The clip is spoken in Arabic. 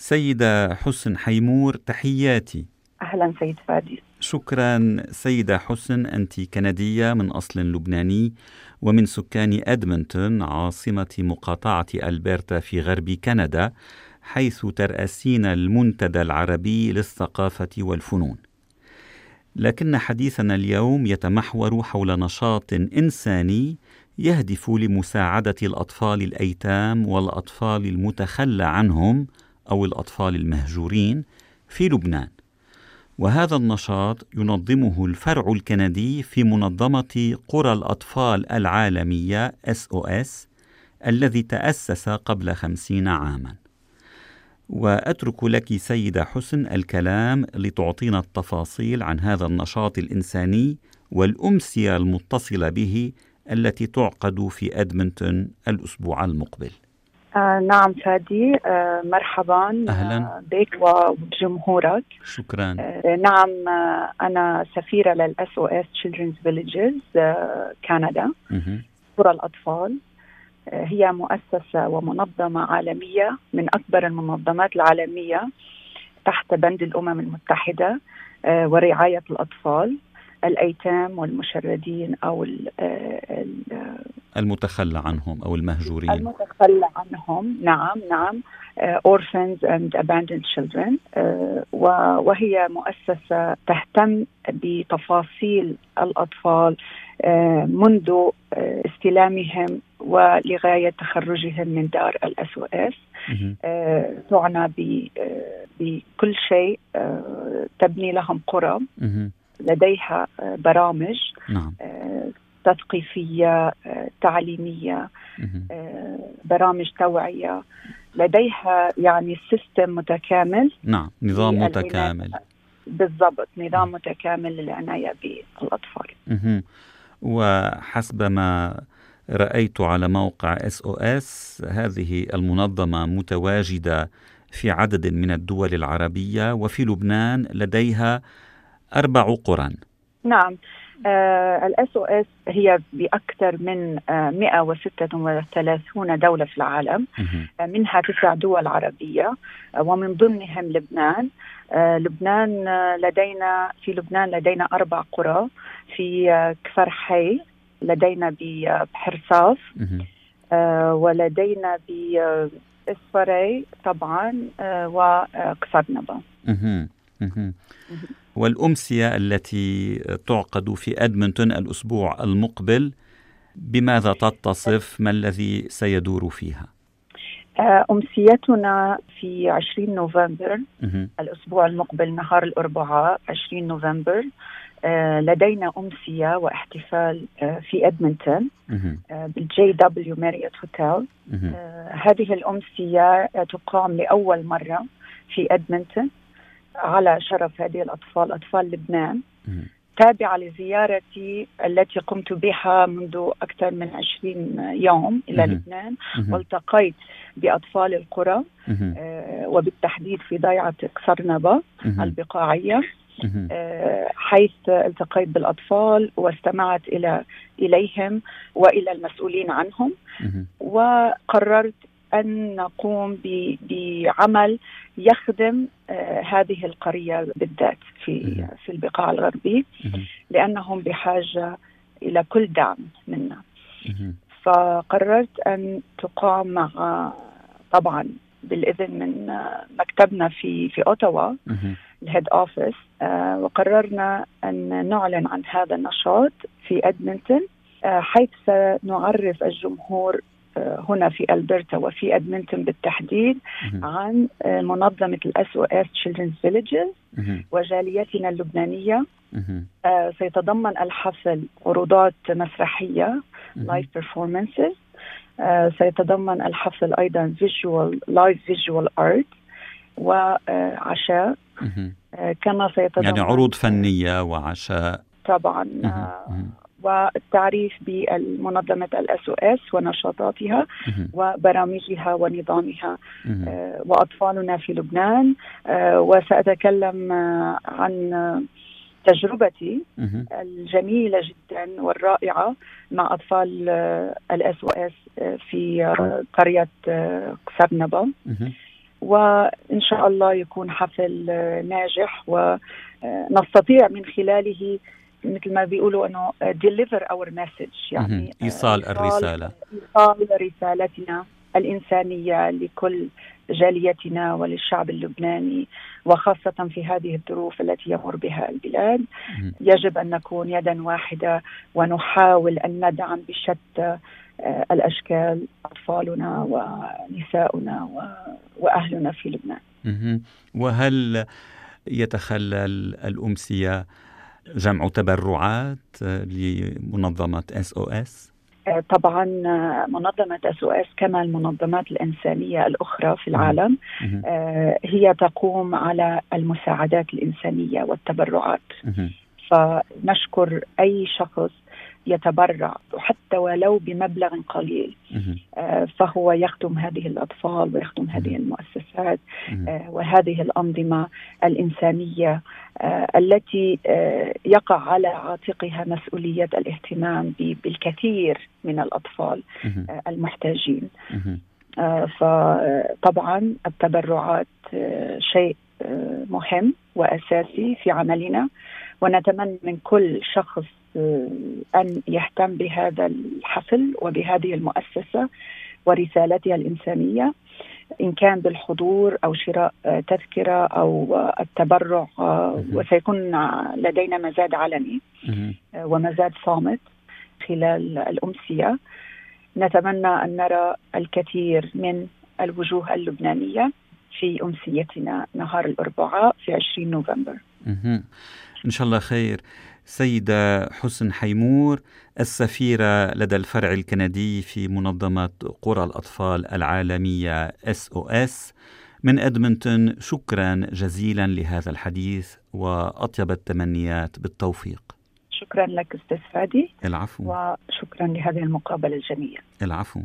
سيدة حسن حيمور تحياتي. أهلا سيد فادي. شكرا سيدة حسن أنت كندية من أصل لبناني ومن سكان أدمنتون عاصمة مقاطعة ألبرتا في غرب كندا حيث ترأسين المنتدى العربي للثقافة والفنون. لكن حديثنا اليوم يتمحور حول نشاط إنساني يهدف لمساعدة الأطفال الأيتام والأطفال المتخلى عنهم أو الأطفال المهجورين في لبنان. وهذا النشاط ينظمه الفرع الكندي في منظمة قرى الأطفال العالمية SOS الذي تأسس قبل خمسين عاما. وأترك لك سيدة حسن الكلام لتعطينا التفاصيل عن هذا النشاط الإنساني والأمسية المتصلة به التي تعقد في أدمنتون الأسبوع المقبل. آه نعم فادي آه مرحبا. أهلا. آه بك وجمهورك. شكرا. آه نعم أنا سفيرة لل SOS Children's Villages Canada. قرى الأطفال هي مؤسسة ومنظمة عالمية من أكبر المنظمات العالمية تحت بند الأمم المتحدة ورعاية الأطفال. الأيتام والمشردين أو ال- آه، ال- المتخلى عنهم أو المهجورين. المتخلى عنهم. نعم نعم. آه، orphans and abandoned children. آه، وهي مؤسسة تهتم بتفاصيل الأطفال آه، منذ استلامهم ولغاية تخرجهم من دار ال SOS. تعنى بكل شيء تبني لهم قرى. لديها آه، برامج نعم. آه، تثقيفية آه،. آه، برامج توعية. لديها يعني system متكامل. نعم نظام متكامل. بالضبط نظام متكامل للعناية بالأطفال. مهم. وحسب ما رأيت على موقع SOS هذه المنظمة متواجدة في عدد من الدول العربية وفي لبنان لديها أربع قرى نعم. ال SOS هي بأكثر من آه، 136 دولة في العالم. آه، منها تسع دول عربية آه، ومن ضمنهم لبنان. آه، لبنان آه، لدينا في لبنان لدينا أربع قرى. في آه، كفر حي لدينا بحرصاف مهم. آه، ولدينا بإسفري طبعا آه، وقصر نبا. والأمسية التي تعقد في أدمنتون الأسبوع المقبل بماذا تتصف؟ ما الذي سيدور فيها؟ آه، أمسيتنا في 20 نوفمبر. الأسبوع المقبل نهار الأربعاء 20 نوفمبر آه، لدينا أمسية واحتفال آه، في أدمنتون بال JW Marriott Hotel. هذه الأمسية تقام لأول مرة في أدمنتون. على شرف هذه الأطفال أطفال لبنان. تابعة لزيارتي التي قمت بها منذ أكثر من 20 يوم إلى. لبنان. والتقيت بأطفال القرى. آه، وبالتحديد في ضيعة قصرنبا مهم. البقاعية. آه، حيث التقيت بالأطفال واستمعت إلى إليهم وإلى المسؤولين عنهم. وقررت أن نقوم بعمل يخدم آه، هذه القرية بالذات في. في البقاع الغربي مهم. لأنهم بحاجة إلى كل دعم منا. فقررت أن تقام مع طبعا بالإذن من آه، مكتبنا في في أوتاوا مهم. الهيد أوفيس آه، وقررنا أن نعلن عن هذا النشاط في أدمنتون آه، حيث سنعرف الجمهور هنا في ألبرتا وفي أدمنتون بالتحديد. عن آه، منظمة ال SOS Children's Villages. وجاليتنا اللبنانية مهم. آه، سيتضمن الحفل عروضات مسرحية مهم. live performances سيتضمن الحفل أيضا visual live visual art وعشاء. آه، كما سيتضمن يعني عروض فنية وعشاء طبعا. آه،. والتعريف بالمنظمة ال SOS ونشاطاتها. وبرامجها ونظامها. آه، وأطفالنا في لبنان آه، وسأتكلم آه، عن تجربتي. الجميلة جدا والرائعة مع أطفال ال SOS في قرية مهم. وإن شاء الله يكون حفل ناجح ونستطيع من خلاله مثل ما بيقولوا إنه deliver our message. يعني إيصال الرسالة. إيصال رسالتنا الإنسانية لكل جاليتنا وللشعب اللبناني وخاصة في هذه الظروف التي يمر بها البلاد. يجب أن نكون يدا واحدة ونحاول أن ندعم بشتى آه، الأشكال أطفالنا ونساؤنا وأهلنا في لبنان. وهل يتخلل الأمسية جمع تبرعات لمنظمة SOS؟ طبعا منظمة SOS كما المنظمات الإنسانية الأخرى في العالم آه، هي تقوم على المساعدات الإنسانية والتبرعات. فنشكر أي شخص يتبرع حتى ولو بمبلغ قليل. آه، فهو يخدم هذه الأطفال ويخدم هذه المؤسسات آه، وهذه الأنظمة الإنسانية آه، التي يقع على عاتقها مسؤولية الاهتمام بالكثير من الأطفال المحتاجين. فطبعا التبرعات شيء مهم وأساسي في عملنا. ونتمنى من كل شخص أن يهتم بهذا الحفل وبهذه المؤسسة ورسالتها الإنسانية إن كان بالحضور أو شراء تذكرة أو التبرع وسيكون لدينا مزاد علني ومزاد صامت خلال الأمسية. نتمنى أن نرى الكثير من الوجوه اللبنانية في أمسيتنا نهار الأربعاء في 20 نوفمبر. إن شاء الله خير. سيدة حسن حيمور السفيرة لدى الفرع الكندي في منظمة قرى الأطفال العالمية SOS من أدمنتون شكرا جزيلا لهذا الحديث وأطيب التمنيات بالتوفيق. شكرا لك أستاذ فادي. العفو. وشكرا لهذه المقابلة الجميلة. العفو.